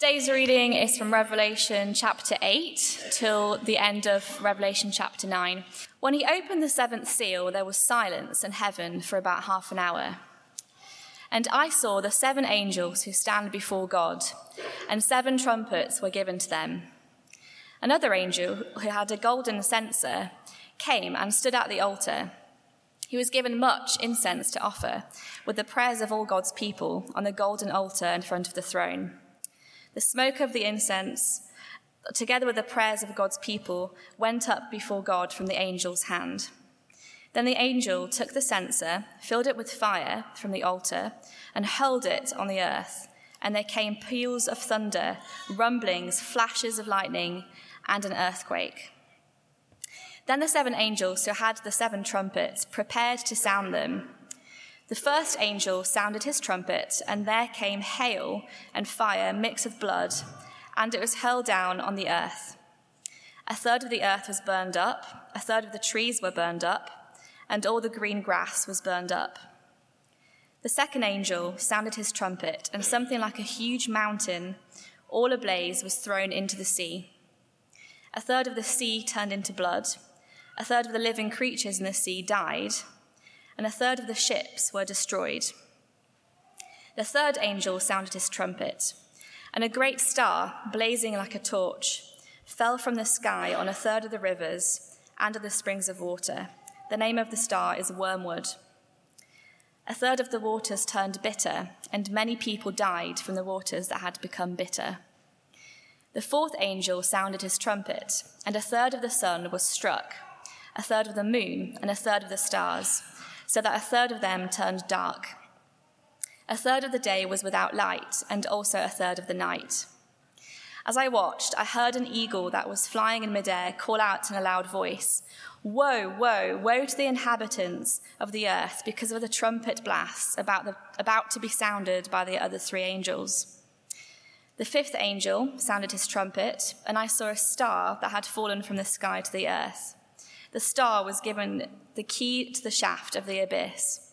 Today's reading is from Revelation chapter 8 till the end of Revelation chapter 9. When he opened the seventh seal, there was silence in heaven for about half an hour. And I saw the seven angels who stand before God, and seven trumpets were given to them. Another angel who had a golden censer came and stood at the altar. He was given much incense to offer, with the prayers of all God's people on the golden altar in front of the throne. The smoke of the incense, together with the prayers of God's people, went up before God from the angel's hand. Then the angel took the censer, filled it with fire from the altar, and hurled it on the earth. And there came peals of thunder, rumblings, flashes of lightning, and an earthquake. Then the seven angels who had the seven trumpets prepared to sound them. The first angel sounded his trumpet, and there came hail and fire mixed with blood, and it was hurled down on the earth. A third of the earth was burned up, a third of the trees were burned up, and all the green grass was burned up. The second angel sounded his trumpet, and something like a huge mountain, all ablaze, was thrown into the sea. A third of the sea turned into blood, a third of the living creatures in the sea died and a third of the ships were destroyed. The third angel sounded his trumpet, and a great star, blazing like a torch, fell from the sky on a third of the rivers and of the springs of water. The name of the star is Wormwood. A third of the waters turned bitter, and many people died from the waters that had become bitter. The fourth angel sounded his trumpet, and a third of the sun was struck, a third of the moon, and a third of the stars so that a third of them turned dark. A third of the day was without light, and also a third of the night. As I watched, I heard an eagle that was flying in midair call out in a loud voice Woe, woe, woe to the inhabitants of the earth because of the trumpet blasts about, the, about to be sounded by the other three angels. The fifth angel sounded his trumpet, and I saw a star that had fallen from the sky to the earth. The star was given the key to the shaft of the abyss.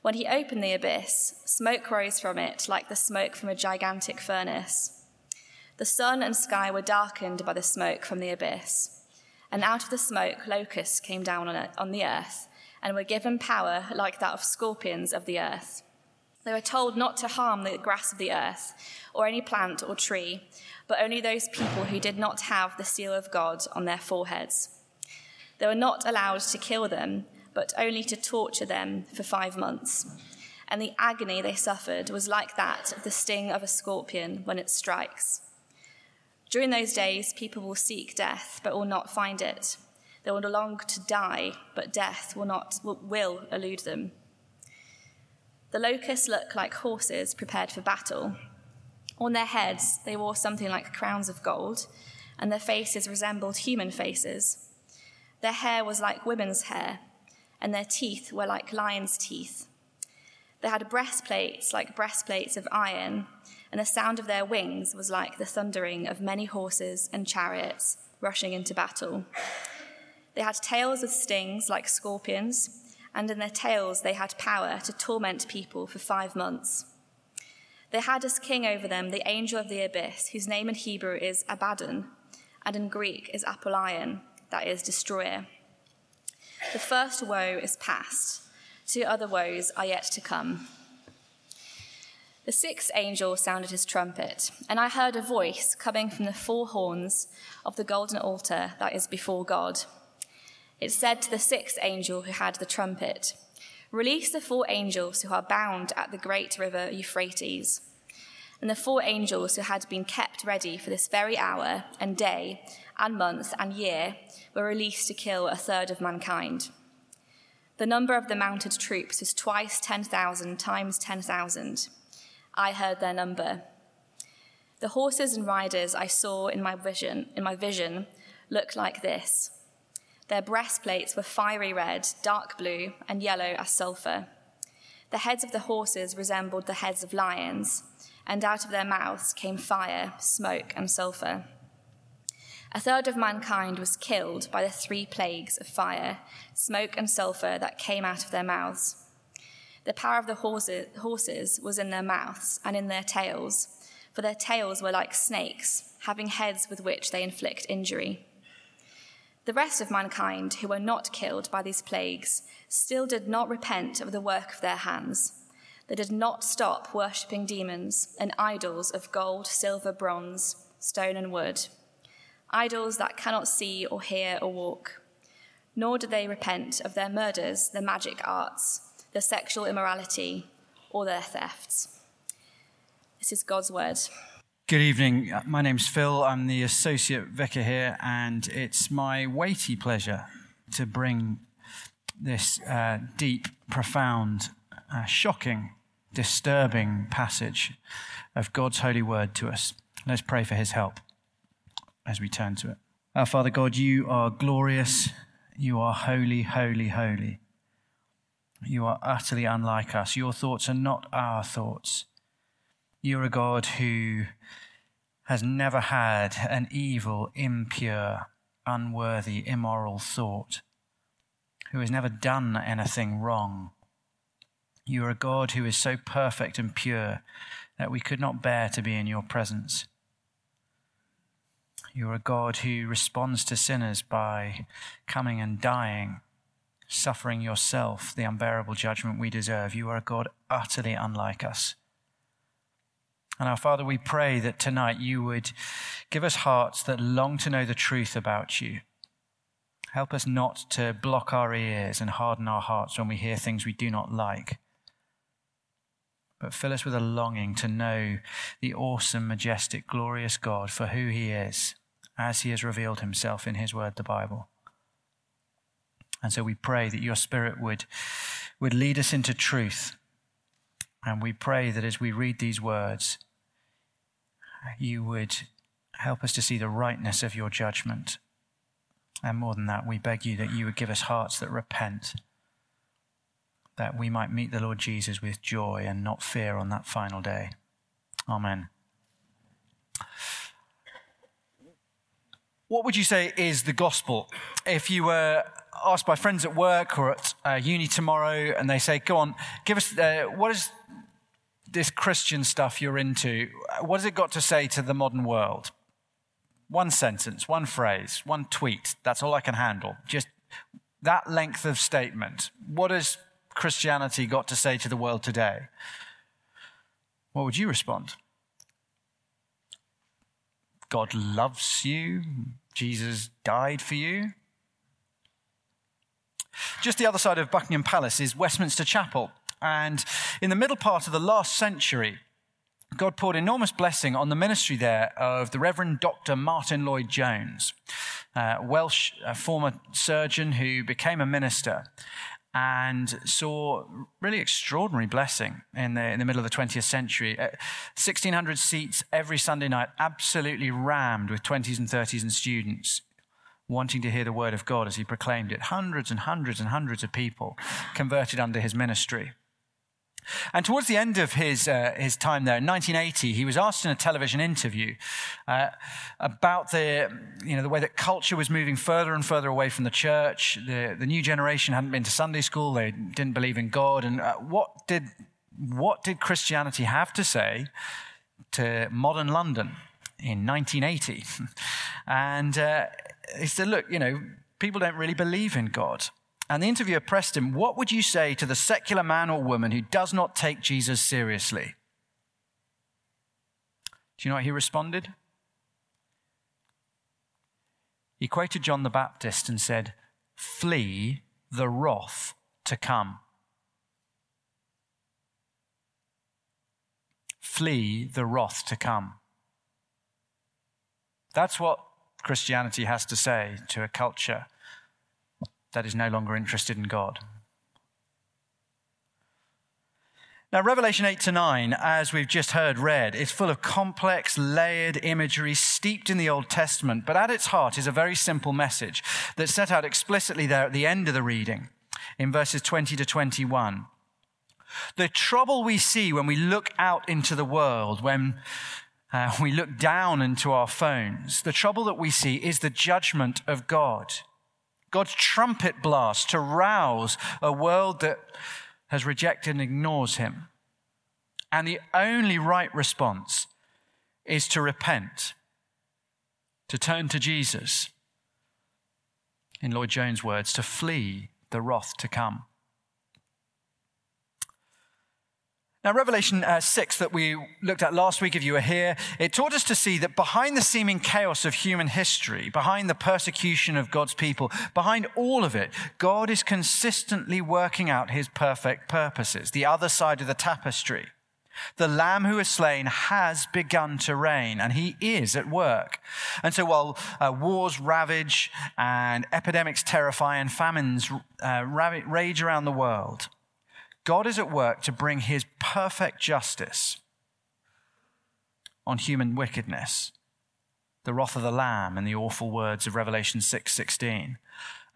When he opened the abyss, smoke rose from it like the smoke from a gigantic furnace. The sun and sky were darkened by the smoke from the abyss. And out of the smoke, locusts came down on, the earth and were given power like that of scorpions of the earth. They were told not to harm the grass of the earth or any plant or tree, but only those people who did not have the seal of God on their foreheads. They were not allowed to kill them, but only to torture them for five months. And the agony they suffered was like that of the sting of a scorpion when it strikes. During those days, people will seek death, but will not find it. They will long to die, but death will not will elude them. The locusts look like horses prepared for battle. On their heads, they wore something like crowns of gold, and their faces resembled human faces. Their hair was like women's hair, and their teeth were like lions' teeth. They had breastplates like breastplates of iron, and the sound of their wings was like the thundering of many horses and chariots rushing into battle. They had tails with stings like scorpions, and in their tails they had power to torment people for five months. They had as king over them the angel of the abyss, whose name in Hebrew is Abaddon, and in Greek is Apollyon that is, destroyer. The first woe is past, two other woes are yet to come. The sixth angel sounded his trumpet, and I heard a voice coming from the four horns of the golden altar that is before God. It said to the sixth angel who had the trumpet, Release the four angels who are bound at the great river Euphrates. And the four angels who had been kept ready for this very hour and day and month and year were released to kill a third of mankind. The number of the mounted troops was twice 10,000 times 10,000. I heard their number. The horses and riders I saw in my vision, in my vision looked like this. Their breastplates were fiery red, dark blue, and yellow as sulfur. The heads of the horses resembled the heads of lions, and out of their mouths came fire, smoke, and sulfur. A third of mankind was killed by the three plagues of fire, smoke, and sulfur that came out of their mouths. The power of the horses, was in their mouths and in their tails, for their tails were like snakes, having heads with which they inflict injury. The rest of mankind who were not killed by these plagues still did not repent of the work of their hands. They did not stop worshipping demons and idols of gold, silver, bronze, stone, and wood, idols that cannot see or hear or walk. Nor do they repent of their murders, their magic arts, their sexual immorality, or their thefts. This is God's word. Good evening. My name's Phil. I'm the associate vicar here, and it's my weighty pleasure to bring this uh, deep, profound, uh, shocking, disturbing passage of God's holy word to us. Let's pray for his help as we turn to it. Our Father God, you are glorious. You are holy, holy, holy. You are utterly unlike us. Your thoughts are not our thoughts. You're a God who has never had an evil, impure, unworthy, immoral thought, who has never done anything wrong. You are a God who is so perfect and pure that we could not bear to be in your presence. You are a God who responds to sinners by coming and dying, suffering yourself the unbearable judgment we deserve. You are a God utterly unlike us. And our Father, we pray that tonight you would give us hearts that long to know the truth about you. Help us not to block our ears and harden our hearts when we hear things we do not like. But fill us with a longing to know the awesome, majestic, glorious God for who he is, as he has revealed himself in his word, the Bible. And so we pray that your Spirit would, would lead us into truth. And we pray that as we read these words, you would help us to see the rightness of your judgment. And more than that, we beg you that you would give us hearts that repent, that we might meet the Lord Jesus with joy and not fear on that final day. Amen. What would you say is the gospel? If you were asked by friends at work or at uh, uni tomorrow and they say, Go on, give us, uh, what is this Christian stuff you're into, what has it got to say to the modern world? One sentence, one phrase, one tweet. That's all I can handle. Just that length of statement. What has Christianity got to say to the world today? What would you respond? God loves you. Jesus died for you. Just the other side of Buckingham Palace is Westminster Chapel. And in the middle part of the last century, God poured enormous blessing on the ministry there of the Reverend Dr. Martyn Lloyd-Jones, a Welsh a former surgeon who became a minister and saw really extraordinary blessing in the, in the middle of the 20th century. 1,600 uh, seats every Sunday night, absolutely rammed with 20s and 30s and students wanting to hear the word of God as he proclaimed it. Hundreds and hundreds and hundreds of people converted under his ministry. And towards the end of his, uh, his time there, in 1980, he was asked in a television interview uh, about the, you know, the way that culture was moving further and further away from the church. The, the new generation hadn't been to Sunday school, they didn't believe in God. And uh, what, did, what did Christianity have to say to modern London in 1980? and uh, he said, look, you know, people don't really believe in God. And the interviewer pressed him, What would you say to the secular man or woman who does not take Jesus seriously? Do you know what he responded? He quoted John the Baptist and said, Flee the wrath to come. Flee the wrath to come. That's what Christianity has to say to a culture that is no longer interested in God. Now, Revelation 8 to 9, as we've just heard read, is full of complex, layered imagery steeped in the Old Testament, but at its heart is a very simple message that's set out explicitly there at the end of the reading in verses 20 to 21. The trouble we see when we look out into the world, when uh, we look down into our phones, the trouble that we see is the judgment of God. God's trumpet blast to rouse a world that has rejected and ignores him. And the only right response is to repent, to turn to Jesus. In Lloyd-Jones' words, to flee the wrath to come. Now, Revelation uh, 6 that we looked at last week, if you were here, it taught us to see that behind the seeming chaos of human history, behind the persecution of God's people, behind all of it, God is consistently working out his perfect purposes, the other side of the tapestry. The Lamb who is slain has begun to reign, and he is at work. And so while uh, wars ravage and epidemics terrify and famines uh, rage around the world, God is at work to bring his perfect justice on human wickedness, the wrath of the Lamb and the awful words of Revelation 6 16.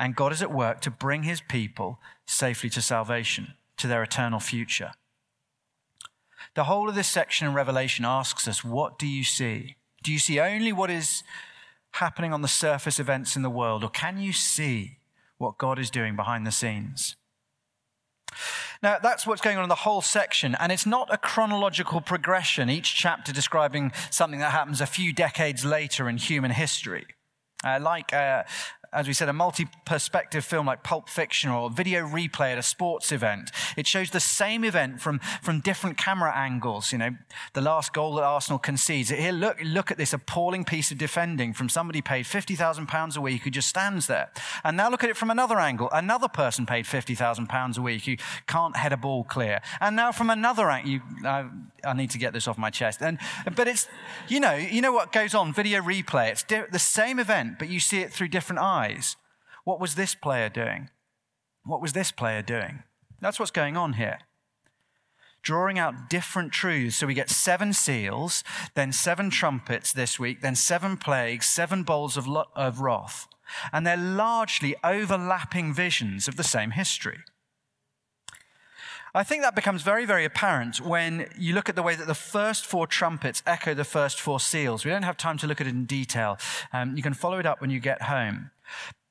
And God is at work to bring his people safely to salvation, to their eternal future. The whole of this section in Revelation asks us, What do you see? Do you see only what is happening on the surface events in the world, or can you see what God is doing behind the scenes? Now, that's what's going on in the whole section, and it's not a chronological progression, each chapter describing something that happens a few decades later in human history. Uh, like uh, as we said, a multi perspective film like Pulp Fiction or video replay at a sports event. It shows the same event from, from different camera angles. You know, the last goal that Arsenal concedes. Here, look, look at this appalling piece of defending from somebody paid £50,000 a week who just stands there. And now look at it from another angle. Another person paid £50,000 a week who can't head a ball clear. And now from another angle, uh, I need to get this off my chest. And, but it's, you know, you know what goes on, video replay. It's di- the same event, but you see it through different eyes What was this player doing? What was this player doing? That's what's going on here. Drawing out different truths. So we get seven seals, then seven trumpets this week, then seven plagues, seven bowls of, lo- of wrath. And they're largely overlapping visions of the same history. I think that becomes very, very apparent when you look at the way that the first four trumpets echo the first four seals. We don't have time to look at it in detail. Um, you can follow it up when you get home.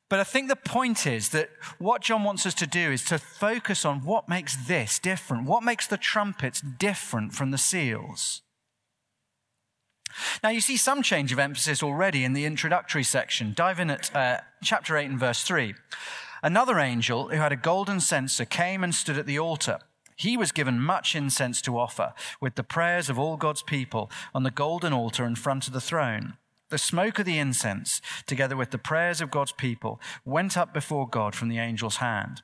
But I think the point is that what John wants us to do is to focus on what makes this different. What makes the trumpets different from the seals? Now, you see some change of emphasis already in the introductory section. Dive in at uh, chapter 8 and verse 3. Another angel who had a golden censer came and stood at the altar. He was given much incense to offer with the prayers of all God's people on the golden altar in front of the throne. The smoke of the incense, together with the prayers of God's people, went up before God from the angel's hand.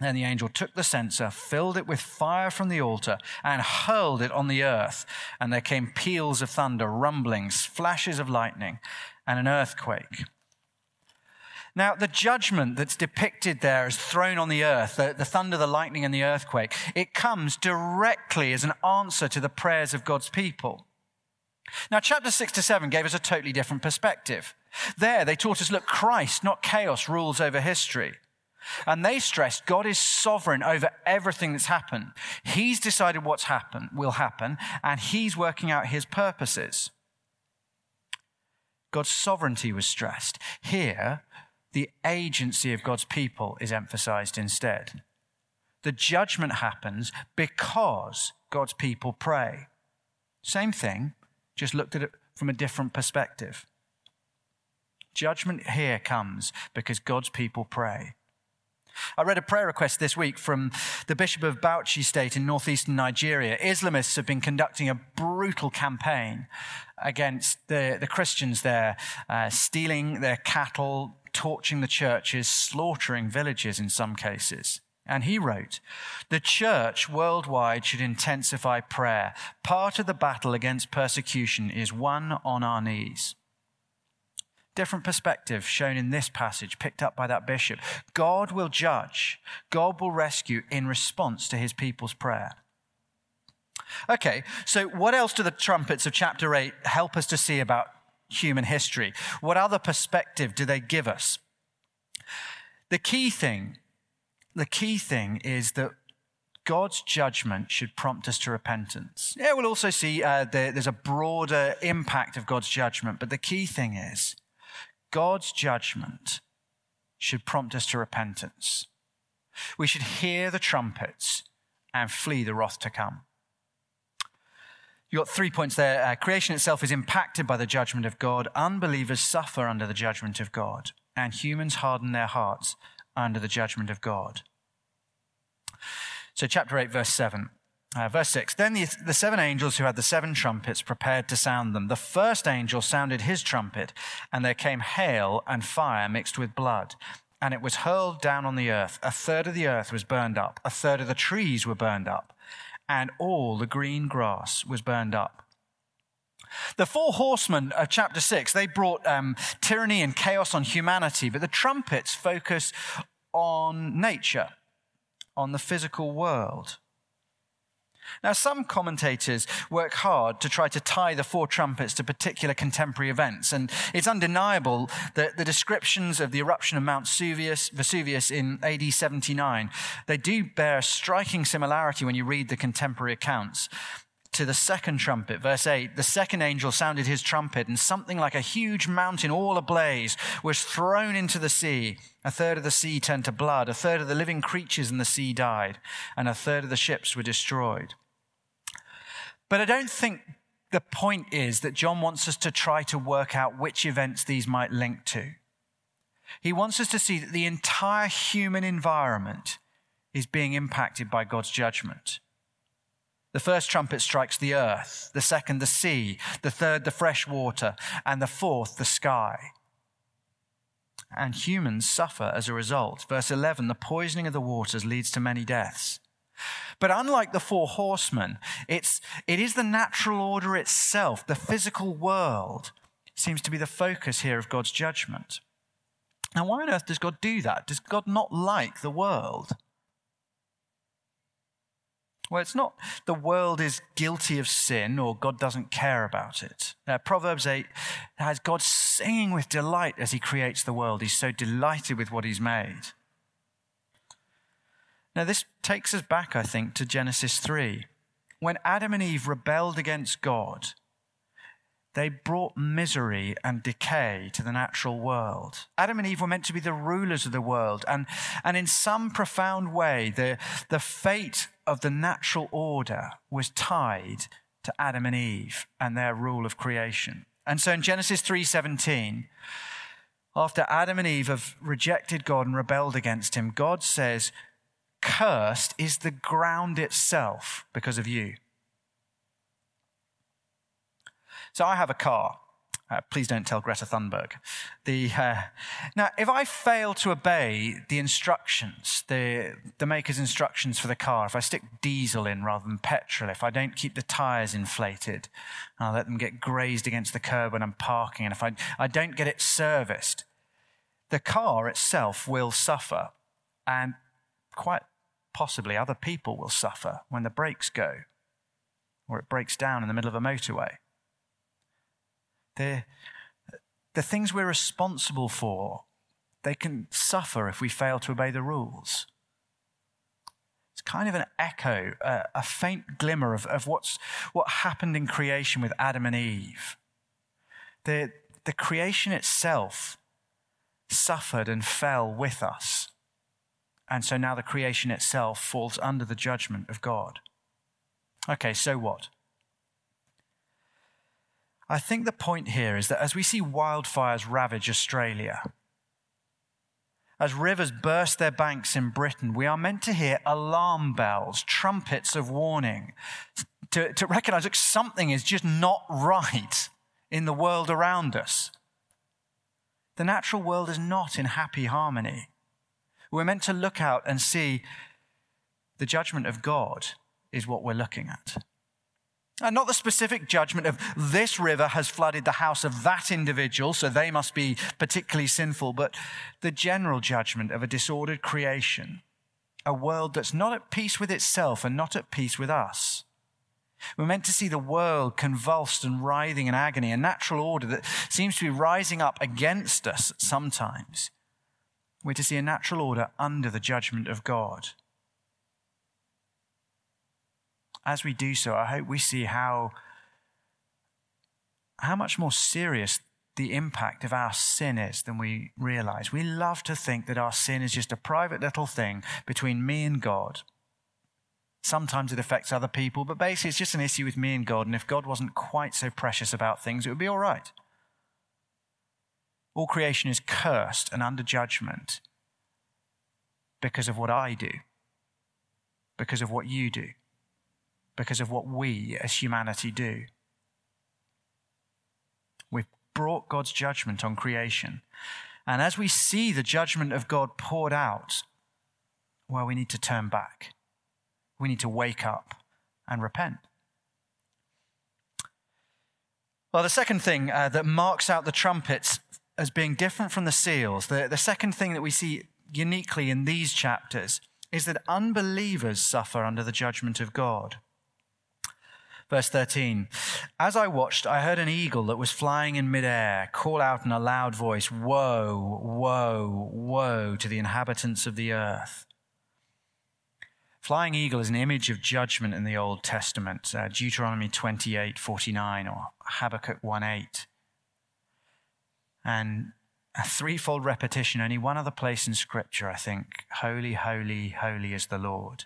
Then the angel took the censer, filled it with fire from the altar, and hurled it on the earth. And there came peals of thunder, rumblings, flashes of lightning, and an earthquake. Now, the judgment that's depicted there as thrown on the earth, the, the, thunder, the lightning, and the earthquake, it comes directly as an answer to the prayers of God's people. Now, chapter 6 to 7 gave us a totally different perspective. There, they taught us look, Christ, not chaos, rules over history. And they stressed God is sovereign over everything that's happened. He's decided what's happened will happen, and He's working out His purposes. God's sovereignty was stressed. Here, the agency of God's people is emphasized instead. The judgment happens because God's people pray. Same thing, just looked at it from a different perspective. Judgment here comes because God's people pray. I read a prayer request this week from the Bishop of Bauchi State in northeastern Nigeria. Islamists have been conducting a brutal campaign against the, the Christians there, uh, stealing their cattle, torching the churches, slaughtering villages in some cases. And he wrote, The church worldwide should intensify prayer. Part of the battle against persecution is one on our knees. Different perspective shown in this passage, picked up by that bishop. God will judge, God will rescue in response to his people's prayer. Okay, so what else do the trumpets of chapter 8 help us to see about human history? What other perspective do they give us? The key thing, the key thing is that God's judgment should prompt us to repentance. Yeah, we'll also see uh, there's a broader impact of God's judgment, but the key thing is God's judgment should prompt us to repentance. We should hear the trumpets and flee the wrath to come. You've got three points there. Uh, creation itself is impacted by the judgment of God. Unbelievers suffer under the judgment of God. And humans harden their hearts under the judgment of God. So, chapter 8, verse 7. Uh, verse 6 Then the, the seven angels who had the seven trumpets prepared to sound them. The first angel sounded his trumpet, and there came hail and fire mixed with blood. And it was hurled down on the earth. A third of the earth was burned up, a third of the trees were burned up and all the green grass was burned up. The four horsemen of chapter 6, they brought um, tyranny and chaos on humanity, but the trumpets focus on nature, on the physical world. Now, some commentators work hard to try to tie the four trumpets to particular contemporary events, and it's undeniable that the descriptions of the eruption of Mount Vesuvius, in AD 79, they do bear striking similarity when you read the contemporary accounts to the second trumpet. Verse 8 The second angel sounded his trumpet, and something like a huge mountain, all ablaze, was thrown into the sea. A third of the sea turned to blood, a third of the living creatures in the sea died, and a third of the ships were destroyed. But I don't think the point is that John wants us to try to work out which events these might link to. He wants us to see that the entire human environment is being impacted by God's judgment. The first trumpet strikes the earth, the second, the sea, the third, the fresh water, and the fourth, the sky. And humans suffer as a result. Verse 11 the poisoning of the waters leads to many deaths. But unlike the four horsemen, it's, it is the natural order itself, the physical world, seems to be the focus here of God's judgment. Now, why on earth does God do that? Does God not like the world? Well, it's not the world is guilty of sin or God doesn't care about it. Uh, Proverbs 8 has God singing with delight as he creates the world. He's so delighted with what he's made. Now, this takes us back, I think, to Genesis 3. When Adam and Eve rebelled against God, they brought misery and decay to the natural world. Adam and Eve were meant to be the rulers of the world, and, and in some profound way, the, the fate of the natural order was tied to Adam and Eve and their rule of creation. And so in Genesis 3:17, after Adam and Eve have rejected God and rebelled against him, God says, Cursed is the ground itself because of you. So I have a car. Uh, please don't tell Greta Thunberg. The, uh, now, if I fail to obey the instructions, the, the maker's instructions for the car, if I stick diesel in rather than petrol, if I don't keep the tires inflated, and I let them get grazed against the curb when I'm parking, and if I, I don't get it serviced, the car itself will suffer. And quite possibly other people will suffer when the brakes go or it breaks down in the middle of a motorway. The, the things we're responsible for, they can suffer if we fail to obey the rules. It's kind of an echo, a, a faint glimmer of, of what's, what happened in creation with Adam and Eve. The, the creation itself suffered and fell with us. And so now the creation itself falls under the judgment of God. Okay, so what? I think the point here is that as we see wildfires ravage Australia, as rivers burst their banks in Britain, we are meant to hear alarm bells, trumpets of warning, to, to recognize that something is just not right in the world around us. The natural world is not in happy harmony. We're meant to look out and see the judgment of God is what we're looking at. And not the specific judgment of this river has flooded the house of that individual, so they must be particularly sinful, but the general judgment of a disordered creation, a world that's not at peace with itself and not at peace with us. We're meant to see the world convulsed and writhing in agony, a natural order that seems to be rising up against us sometimes. We're to see a natural order under the judgment of God as we do so, I hope we see how, how much more serious the impact of our sin is than we realize. We love to think that our sin is just a private little thing between me and God. Sometimes it affects other people, but basically it's just an issue with me and God. And if God wasn't quite so precious about things, it would be all right. All creation is cursed and under judgment because of what I do, because of what you do, because of what we as humanity do. We've brought God's judgment on creation. And as we see the judgment of God poured out, well, we need to turn back. We need to wake up and repent. Well, the second thing uh, that marks out the trumpets as being different from the seals, the, the second thing that we see uniquely in these chapters is that unbelievers suffer under the judgment of God. Verse 13 As I watched, I heard an eagle that was flying in midair call out in a loud voice, Woe, woe, woe to the inhabitants of the earth. Flying eagle is an image of judgment in the Old Testament, uh, Deuteronomy 28 49 or Habakkuk 1 8. And a threefold repetition, only one other place in Scripture, I think. Holy, holy, holy is the Lord.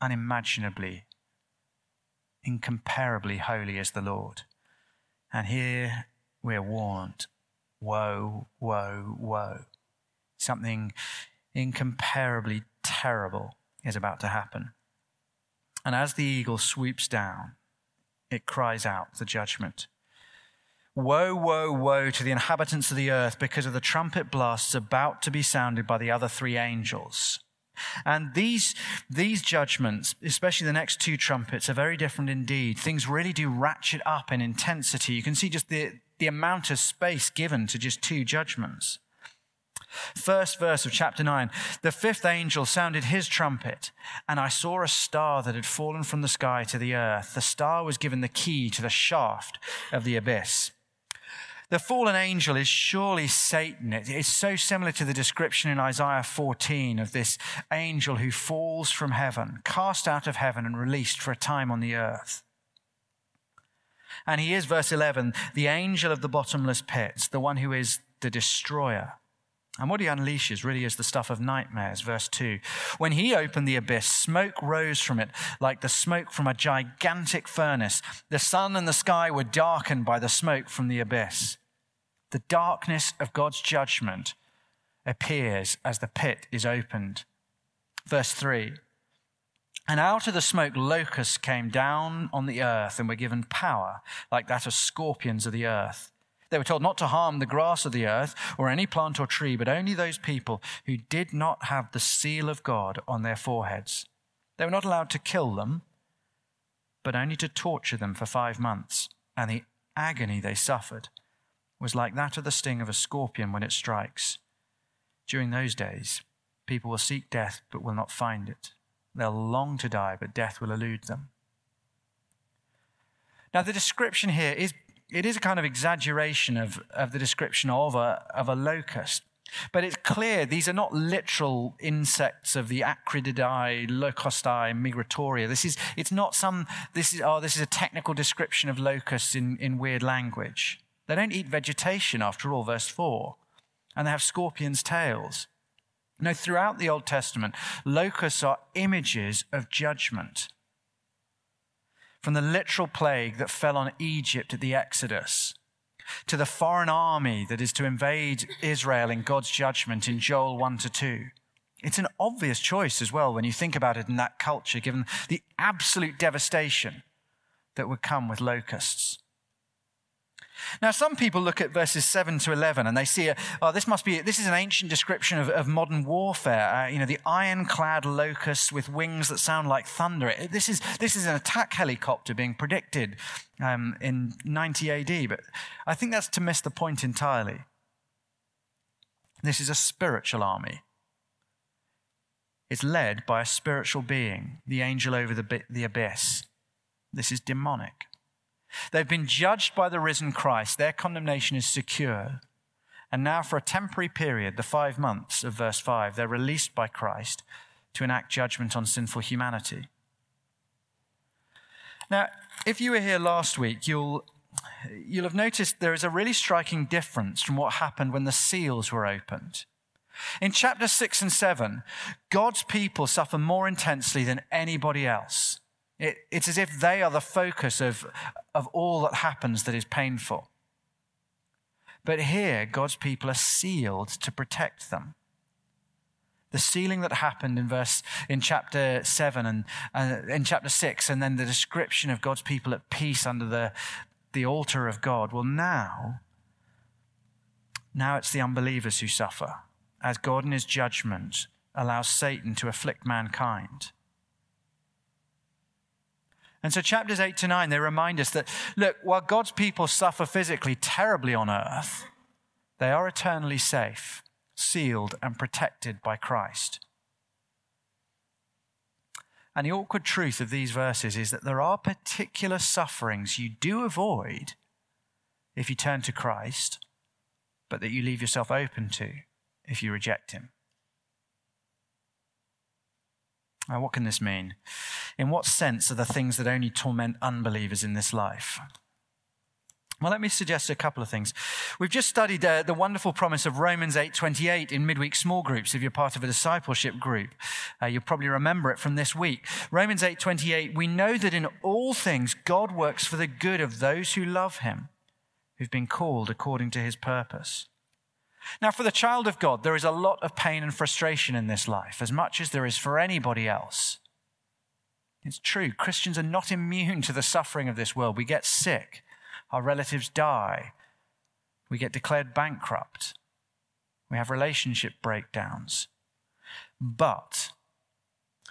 Unimaginably, incomparably holy is the Lord. And here we are warned woe, woe, woe. Something incomparably terrible is about to happen. And as the eagle swoops down, it cries out the judgment. Woe, woe, woe to the inhabitants of the earth because of the trumpet blasts about to be sounded by the other three angels. And these, these judgments, especially the next two trumpets, are very different indeed. Things really do ratchet up in intensity. You can see just the, the amount of space given to just two judgments. First verse of chapter 9 The fifth angel sounded his trumpet, and I saw a star that had fallen from the sky to the earth. The star was given the key to the shaft of the abyss. The fallen angel is surely Satan. It's so similar to the description in Isaiah 14 of this angel who falls from heaven, cast out of heaven, and released for a time on the earth. And he is, verse 11, the angel of the bottomless pits, the one who is the destroyer. And what he unleashes really is the stuff of nightmares. Verse 2. When he opened the abyss, smoke rose from it like the smoke from a gigantic furnace. The sun and the sky were darkened by the smoke from the abyss. The darkness of God's judgment appears as the pit is opened. Verse 3. And out of the smoke, locusts came down on the earth and were given power like that of scorpions of the earth. They were told not to harm the grass of the earth or any plant or tree, but only those people who did not have the seal of God on their foreheads. They were not allowed to kill them, but only to torture them for five months. And the agony they suffered was like that of the sting of a scorpion when it strikes. During those days, people will seek death but will not find it. They'll long to die, but death will elude them. Now, the description here is it is a kind of exaggeration of, of the description of a, of a locust. But it's clear these are not literal insects of the Acrididae, Locustae, Migratoria. This is, it's not some, this is, oh, this is a technical description of locusts in, in weird language. They don't eat vegetation, after all, verse 4. And they have scorpions' tails. Now, throughout the Old Testament, locusts are images of judgment from the literal plague that fell on Egypt at the Exodus to the foreign army that is to invade Israel in God's judgment in Joel 1 to 2. It's an obvious choice as well when you think about it in that culture, given the absolute devastation that would come with locusts. Now, some people look at verses 7 to 11 and they see, a, oh, this must be, this is an ancient description of, of modern warfare. Uh, you know, the ironclad locusts with wings that sound like thunder. This is, this is an attack helicopter being predicted um, in 90 AD, but I think that's to miss the point entirely. This is a spiritual army. It's led by a spiritual being, the angel over the, the abyss. This is demonic. They've been judged by the risen Christ. Their condemnation is secure. And now, for a temporary period, the five months of verse 5, they're released by Christ to enact judgment on sinful humanity. Now, if you were here last week, you'll, you'll have noticed there is a really striking difference from what happened when the seals were opened. In chapter 6 and 7, God's people suffer more intensely than anybody else. It, it's as if they are the focus of, of all that happens that is painful. But here, God's people are sealed to protect them. The sealing that happened in verse in chapter seven and uh, in chapter six, and then the description of God's people at peace under the, the altar of God. Well, now, now it's the unbelievers who suffer, as God in his judgment allows Satan to afflict mankind. And so, chapters 8 to 9, they remind us that, look, while God's people suffer physically terribly on earth, they are eternally safe, sealed, and protected by Christ. And the awkward truth of these verses is that there are particular sufferings you do avoid if you turn to Christ, but that you leave yourself open to if you reject Him. Now, what can this mean? In what sense are the things that only torment unbelievers in this life? Well, let me suggest a couple of things. We've just studied uh, the wonderful promise of Romans 8:28 in midweek small groups. If you're part of a discipleship group, uh, you'll probably remember it from this week. Romans 8:28, we know that in all things God works for the good of those who love him, who've been called according to his purpose. Now, for the child of God, there is a lot of pain and frustration in this life, as much as there is for anybody else. It's true, Christians are not immune to the suffering of this world. We get sick, our relatives die, we get declared bankrupt, we have relationship breakdowns. But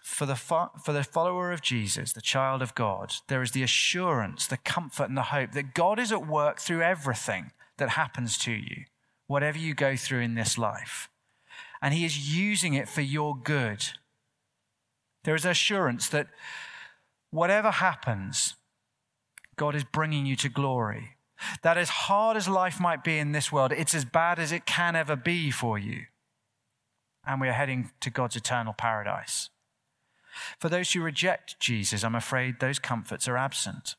for the, fo- for the follower of Jesus, the child of God, there is the assurance, the comfort, and the hope that God is at work through everything that happens to you whatever you go through in this life. And He is using it for your good. There is assurance that whatever happens, God is bringing you to glory. That as hard as life might be in this world, it's as bad as it can ever be for you. And we are heading to God's eternal paradise. For those who reject Jesus, I'm afraid those comforts are absent.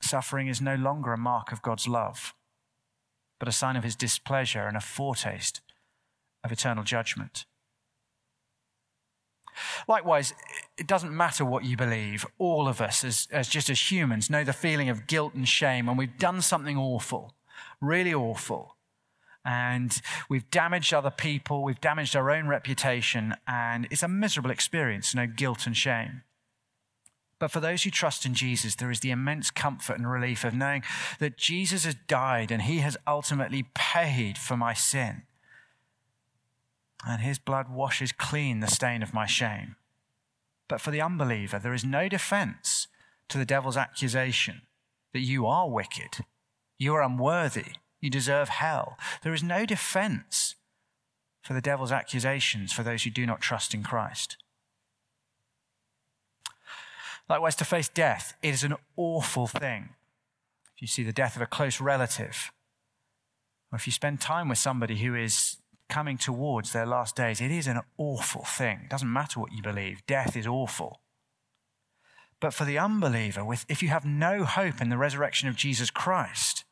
Suffering is no longer a mark of God's love but a sign of his displeasure and a foretaste of eternal judgment. Likewise, it doesn't matter what you believe. All of us, as, as just as humans, know the feeling of guilt and shame when we've done something awful, really awful. And we've damaged other people, we've damaged our own reputation, and it's a miserable experience to know guilt and shame. But for those who trust in Jesus, there is the immense comfort and relief of knowing that Jesus has died and he has ultimately paid for my sin. And his blood washes clean the stain of my shame. But for the unbeliever, there is no defense to the devil's accusation that you are wicked, you are unworthy, you deserve hell. There is no defense for the devil's accusations for those who do not trust in Christ. Likewise, to face death, is an awful thing. If you see the death of a close relative, or if you spend time with somebody who is coming towards their last days, it is an awful thing. It doesn't matter what you believe, death is awful. But for the unbeliever, with, if you have no hope in the resurrection of Jesus Christ,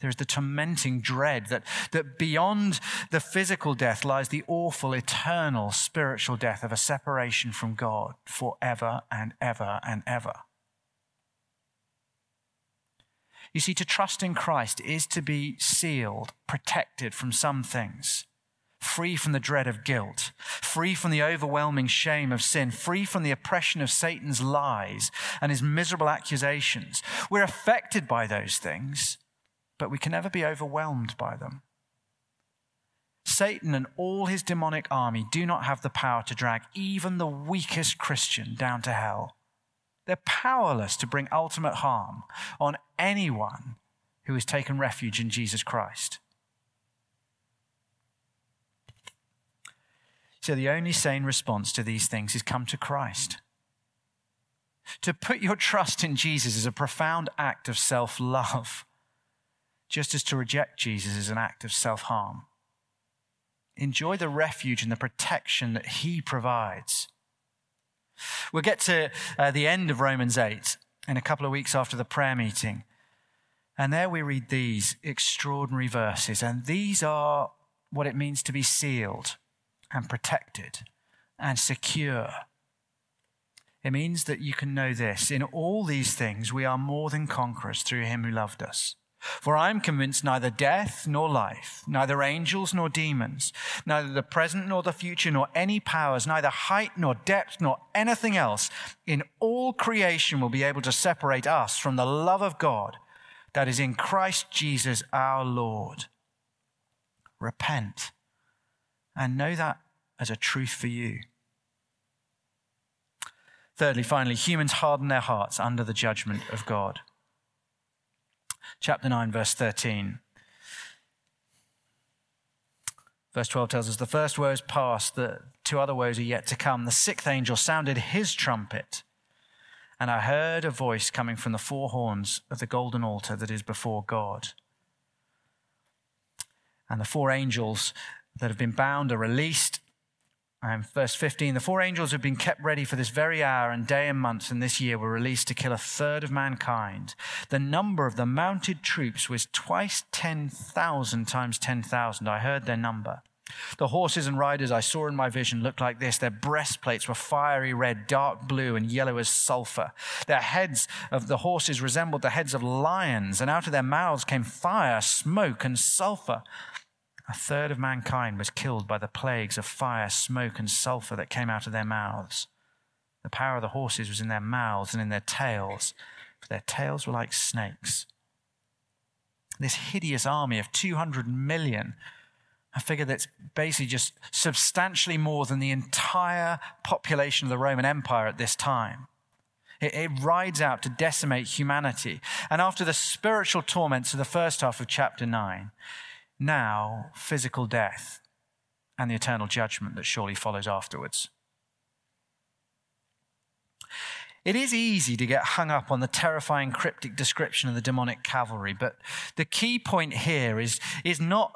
there is the tormenting dread that, that beyond the physical death lies the awful, eternal spiritual death of a separation from God forever and ever and ever. You see, to trust in Christ is to be sealed, protected from some things, free from the dread of guilt, free from the overwhelming shame of sin, free from the oppression of Satan's lies and his miserable accusations. We're affected by those things but we can never be overwhelmed by them. Satan and all his demonic army do not have the power to drag even the weakest Christian down to hell. They're powerless to bring ultimate harm on anyone who has taken refuge in Jesus Christ. So, the only sane response to these things is come to Christ. To put your trust in Jesus is a profound act of self love just as to reject Jesus is an act of self harm. Enjoy the refuge and the protection that he provides. We'll get to uh, the end of Romans 8 in a couple of weeks after the prayer meeting. And there we read these extraordinary verses. And these are what it means to be sealed and protected and secure. It means that you can know this in all these things, we are more than conquerors through him who loved us. For I am convinced neither death nor life, neither angels nor demons, neither the present nor the future, nor any powers, neither height nor depth nor anything else in all creation will be able to separate us from the love of God that is in Christ Jesus our Lord. Repent and know that as a truth for you. Thirdly, finally, humans harden their hearts under the judgment of God chapter 9, verse 13. Verse 12 tells us the first woes passed, the two other woes are yet to come. The sixth angel sounded his trumpet, and I heard a voice coming from the four horns of the golden altar that is before God. And the four angels that have been bound are released, um, verse 15 The four angels have been kept ready for this very hour, and day and month in this year were released to kill a third of mankind. The number of the mounted troops was twice 10,000 times 10,000. I heard their number. The horses and riders I saw in my vision looked like this. Their breastplates were fiery red, dark blue, and yellow as sulfur. Their heads of the horses resembled the heads of lions, and out of their mouths came fire, smoke, and sulfur. A third of mankind was killed by the plagues of fire, smoke, and sulfur that came out of their mouths. The power of the horses was in their mouths and in their tails, for their tails were like snakes. This hideous army of 200 million, a figure that's basically just substantially more than the entire population of the Roman Empire at this time. It, it rides out to decimate humanity. And after the spiritual torments of the first half of chapter 9, now physical death and the eternal judgment that surely follows afterwards. It is easy to get hung up on the terrifying cryptic description of the demonic cavalry, but the key point here is, is not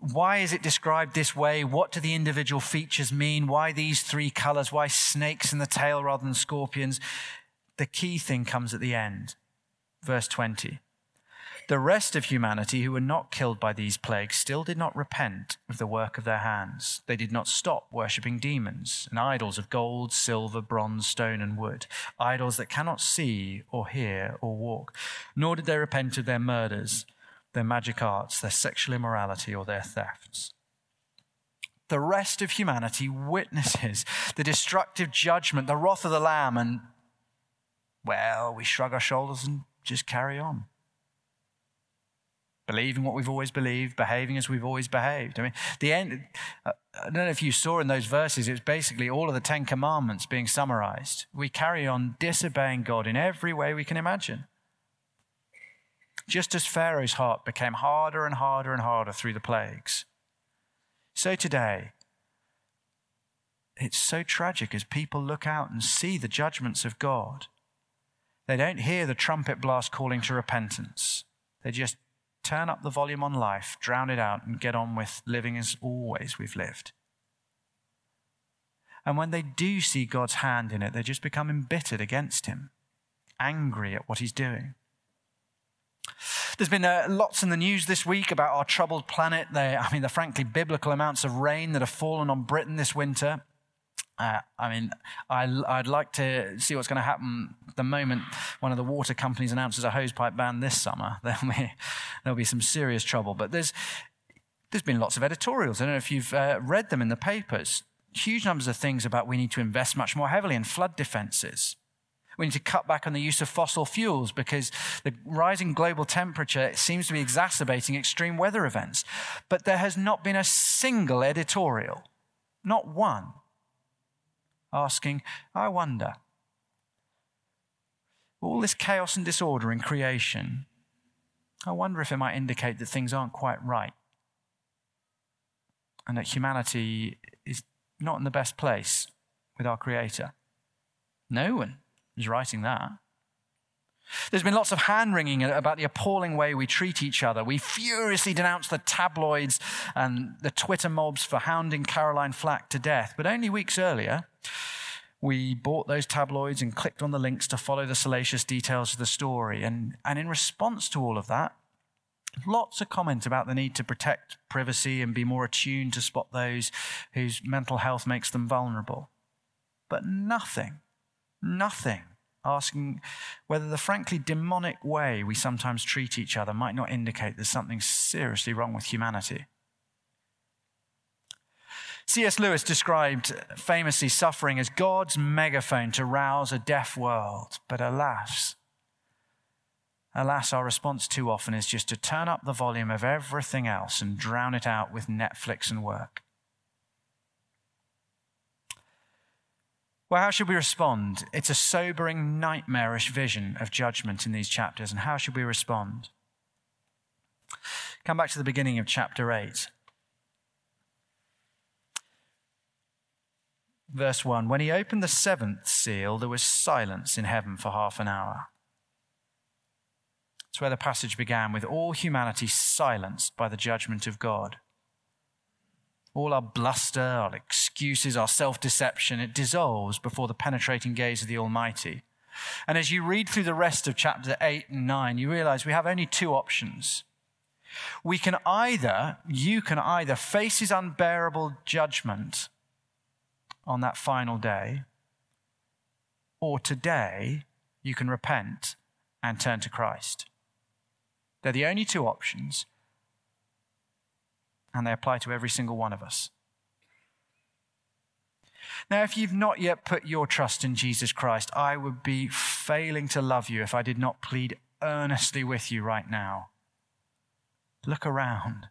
why is it described this way? What do the individual features mean? Why these three colors? Why snakes in the tail rather than scorpions? The key thing comes at the end. Verse 20. The rest of humanity who were not killed by these plagues still did not repent of the work of their hands. They did not stop worshipping demons and idols of gold, silver, bronze, stone, and wood, idols that cannot see or hear or walk. Nor did they repent of their murders, their magic arts, their sexual immorality, or their thefts. The rest of humanity witnesses the destructive judgment, the wrath of the Lamb, and, well, we shrug our shoulders and just carry on believing what we've always believed, behaving as we've always behaved. I mean, the end, uh, I don't know if you saw in those verses, it's basically all of the Ten Commandments being summarized. We carry on disobeying God in every way we can imagine. Just as Pharaoh's heart became harder and harder and harder through the plagues. So today, it's so tragic as people look out and see the judgments of God. They don't hear the trumpet blast calling to repentance. They just turn up the volume on life, drown it out, and get on with living as always we've lived. And when they do see God's hand in it, they just become embittered against Him, angry at what He's doing. There's been uh, lots in the news this week about our troubled planet. They, I mean, the frankly biblical amounts of rain that have fallen on Britain this winter. Uh, I mean, I, would like to see what's going to happen the moment one of the water companies announces a hosepipe ban this summer. There'll be, there'll be some serious trouble. But there's, there's been lots of editorials. I don't know if you've uh, read them in the papers. Huge numbers of things about we need to invest much more heavily in flood defenses. We need to cut back on the use of fossil fuels because the rising global temperature seems to be exacerbating extreme weather events. But there has not been a single editorial, not one, asking, I wonder, all this chaos and disorder in creation, I wonder if it might indicate that things aren't quite right and that humanity is not in the best place with our Creator. No one is writing that. There's been lots of hand wringing about the appalling way we treat each other. We furiously denounce the tabloids and the Twitter mobs for hounding Caroline Flack to death. But only weeks earlier, we bought those tabloids and clicked on the links to follow the salacious details of the story. And, and in response to all of that, Lots of comment about the need to protect privacy and be more attuned to spot those whose mental health makes them vulnerable. But nothing, nothing asking whether the frankly demonic way we sometimes treat each other might not indicate there's something seriously wrong with humanity. C.S. Lewis described famously suffering as God's megaphone to rouse a deaf world. But alas, alas, our response too often is just to turn up the volume of everything else and drown it out with Netflix and work. Well, how should we respond? It's a sobering, nightmarish vision of judgment in these chapters. And how should we respond? Come back to the beginning of chapter 8. Verse 1 When he opened the seventh seal, there was silence in heaven for half an hour. That's where the passage began with all humanity silenced by the judgment of God. All our bluster, our excuses, our self deception, it dissolves before the penetrating gaze of the Almighty. And as you read through the rest of chapter 8 and 9, you realize we have only two options. We can either, you can either face his unbearable judgment on that final day, or today you can repent and turn to Christ. They're the only two options, and they apply to every single one of us. Now, if you've not yet put your trust in Jesus Christ, I would be failing to love you if I did not plead earnestly with you right now. Look around.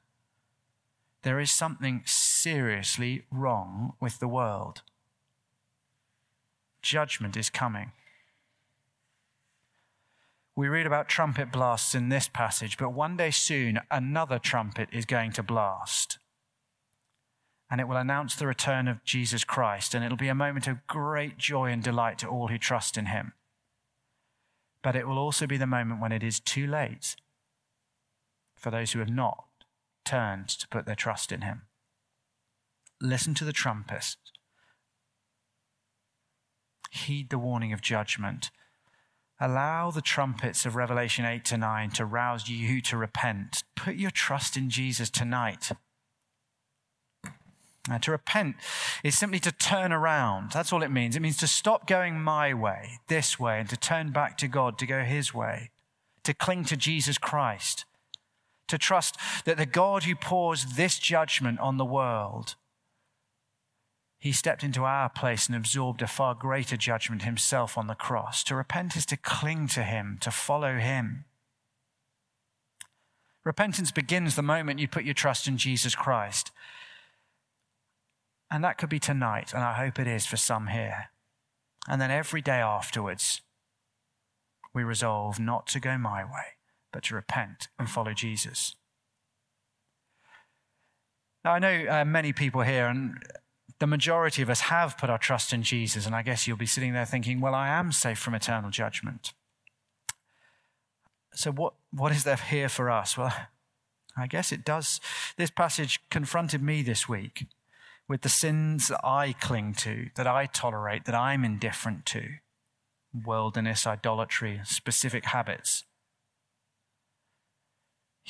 There is something seriously wrong with the world. Judgment is coming. We read about trumpet blasts in this passage, but one day soon, another trumpet is going to blast. And it will announce the return of Jesus Christ, and it'll be a moment of great joy and delight to all who trust in him. But it will also be the moment when it is too late for those who have not turned to put their trust in him. Listen to the trumpet. Heed the warning of judgment. Allow the trumpets of Revelation 8 to 9 to rouse you to repent. Put your trust in Jesus tonight. Now, to repent is simply to turn around. That's all it means. It means to stop going my way, this way, and to turn back to God, to go his way, to cling to Jesus Christ, to trust that the God who pours this judgment on the world he stepped into our place and absorbed a far greater judgment himself on the cross. To repent is to cling to him, to follow him. Repentance begins the moment you put your trust in Jesus Christ. And that could be tonight, and I hope it is for some here. And then every day afterwards, we resolve not to go my way, but to repent and follow Jesus. Now, I know uh, many people here, and the majority of us have put our trust in Jesus. And I guess you'll be sitting there thinking, well, I am safe from eternal judgment. So, what, what is there here for us? Well, I guess it does. This passage confronted me this week with the sins that I cling to, that I tolerate, that I'm indifferent to worldliness, idolatry, specific habits.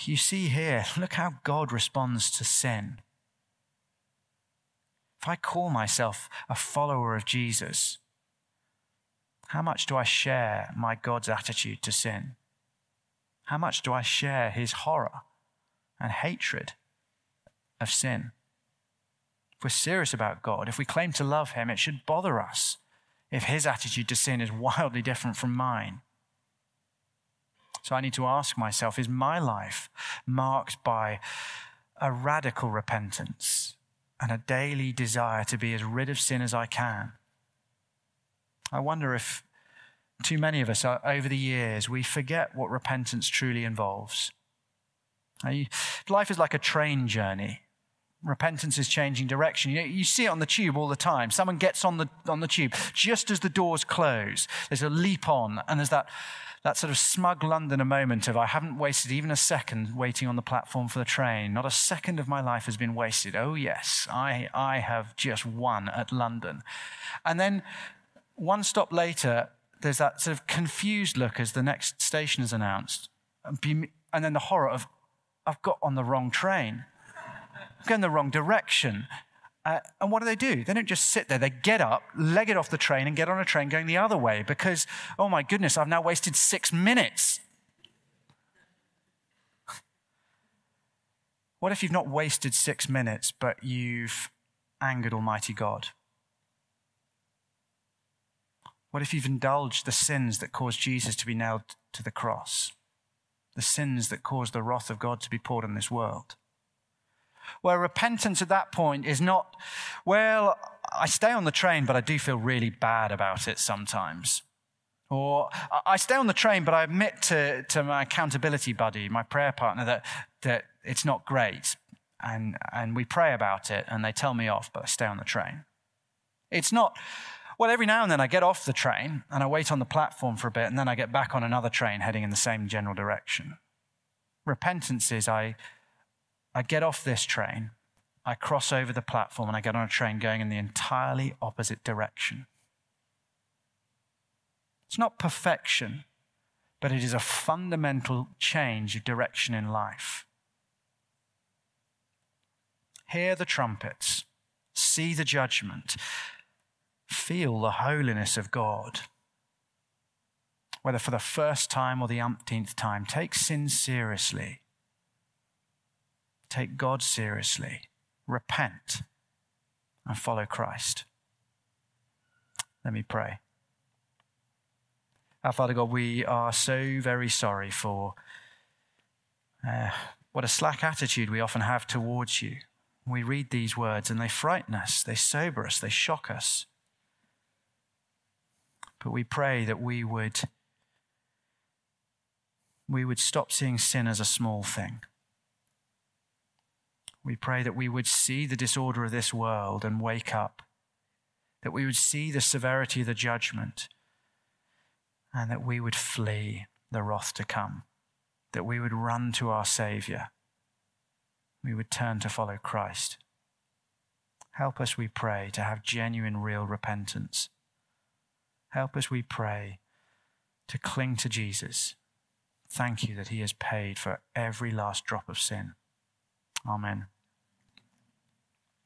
You see here, look how God responds to sin. If I call myself a follower of Jesus, how much do I share my God's attitude to sin? How much do I share his horror and hatred of sin? If we're serious about God, if we claim to love him, it should bother us if his attitude to sin is wildly different from mine. So I need to ask myself is my life marked by a radical repentance and a daily desire to be as rid of sin as I can. I wonder if too many of us are, over the years, we forget what repentance truly involves. Life is like a train journey. Repentance is changing direction. You, you see it on the tube all the time. Someone gets on the, on the tube just as the doors close. There's a leap on, and there's that that sort of smug Londoner moment of I haven't wasted even a second waiting on the platform for the train. Not a second of my life has been wasted. Oh, yes, I, I have just won at London. And then one stop later, there's that sort of confused look as the next station is announced. And then the horror of, I've got on the wrong train. I'm going the wrong direction. Uh, and what do they do? They don't just sit there. They get up, leg it off the train, and get on a train going the other way because, oh my goodness, I've now wasted six minutes. What if you've not wasted six minutes, but you've angered Almighty God? What if you've indulged the sins that caused Jesus to be nailed to the cross? The sins that caused the wrath of God to be poured on this world? Where repentance at that point is not, well, I stay on the train, but I do feel really bad about it sometimes. Or I stay on the train, but I admit to, to my accountability buddy, my prayer partner, that, that it's not great. And, and we pray about it, and they tell me off, but I stay on the train. It's not, well, every now and then I get off the train and I wait on the platform for a bit, and then I get back on another train heading in the same general direction. Repentance is I, I get off this train, I cross over the platform, and I get on a train going in the entirely opposite direction. It's not perfection, but it is a fundamental change of direction in life. Hear the trumpets, see the judgment, feel the holiness of God. Whether for the first time or the umpteenth time, take sin seriously. Take God seriously. Repent and follow Christ. Let me pray. Our Father God, we are so very sorry for uh, what a slack attitude we often have towards you. We read these words and they frighten us, they sober us, they shock us. But we pray that we would, we would stop seeing sin as a small thing. We pray that we would see the disorder of this world and wake up, that we would see the severity of the judgment and that we would flee the wrath to come, that we would run to our Savior, we would turn to follow Christ. Help us, we pray, to have genuine, real repentance. Help us, we pray, to cling to Jesus. Thank you that He has paid for every last drop of sin. Amen.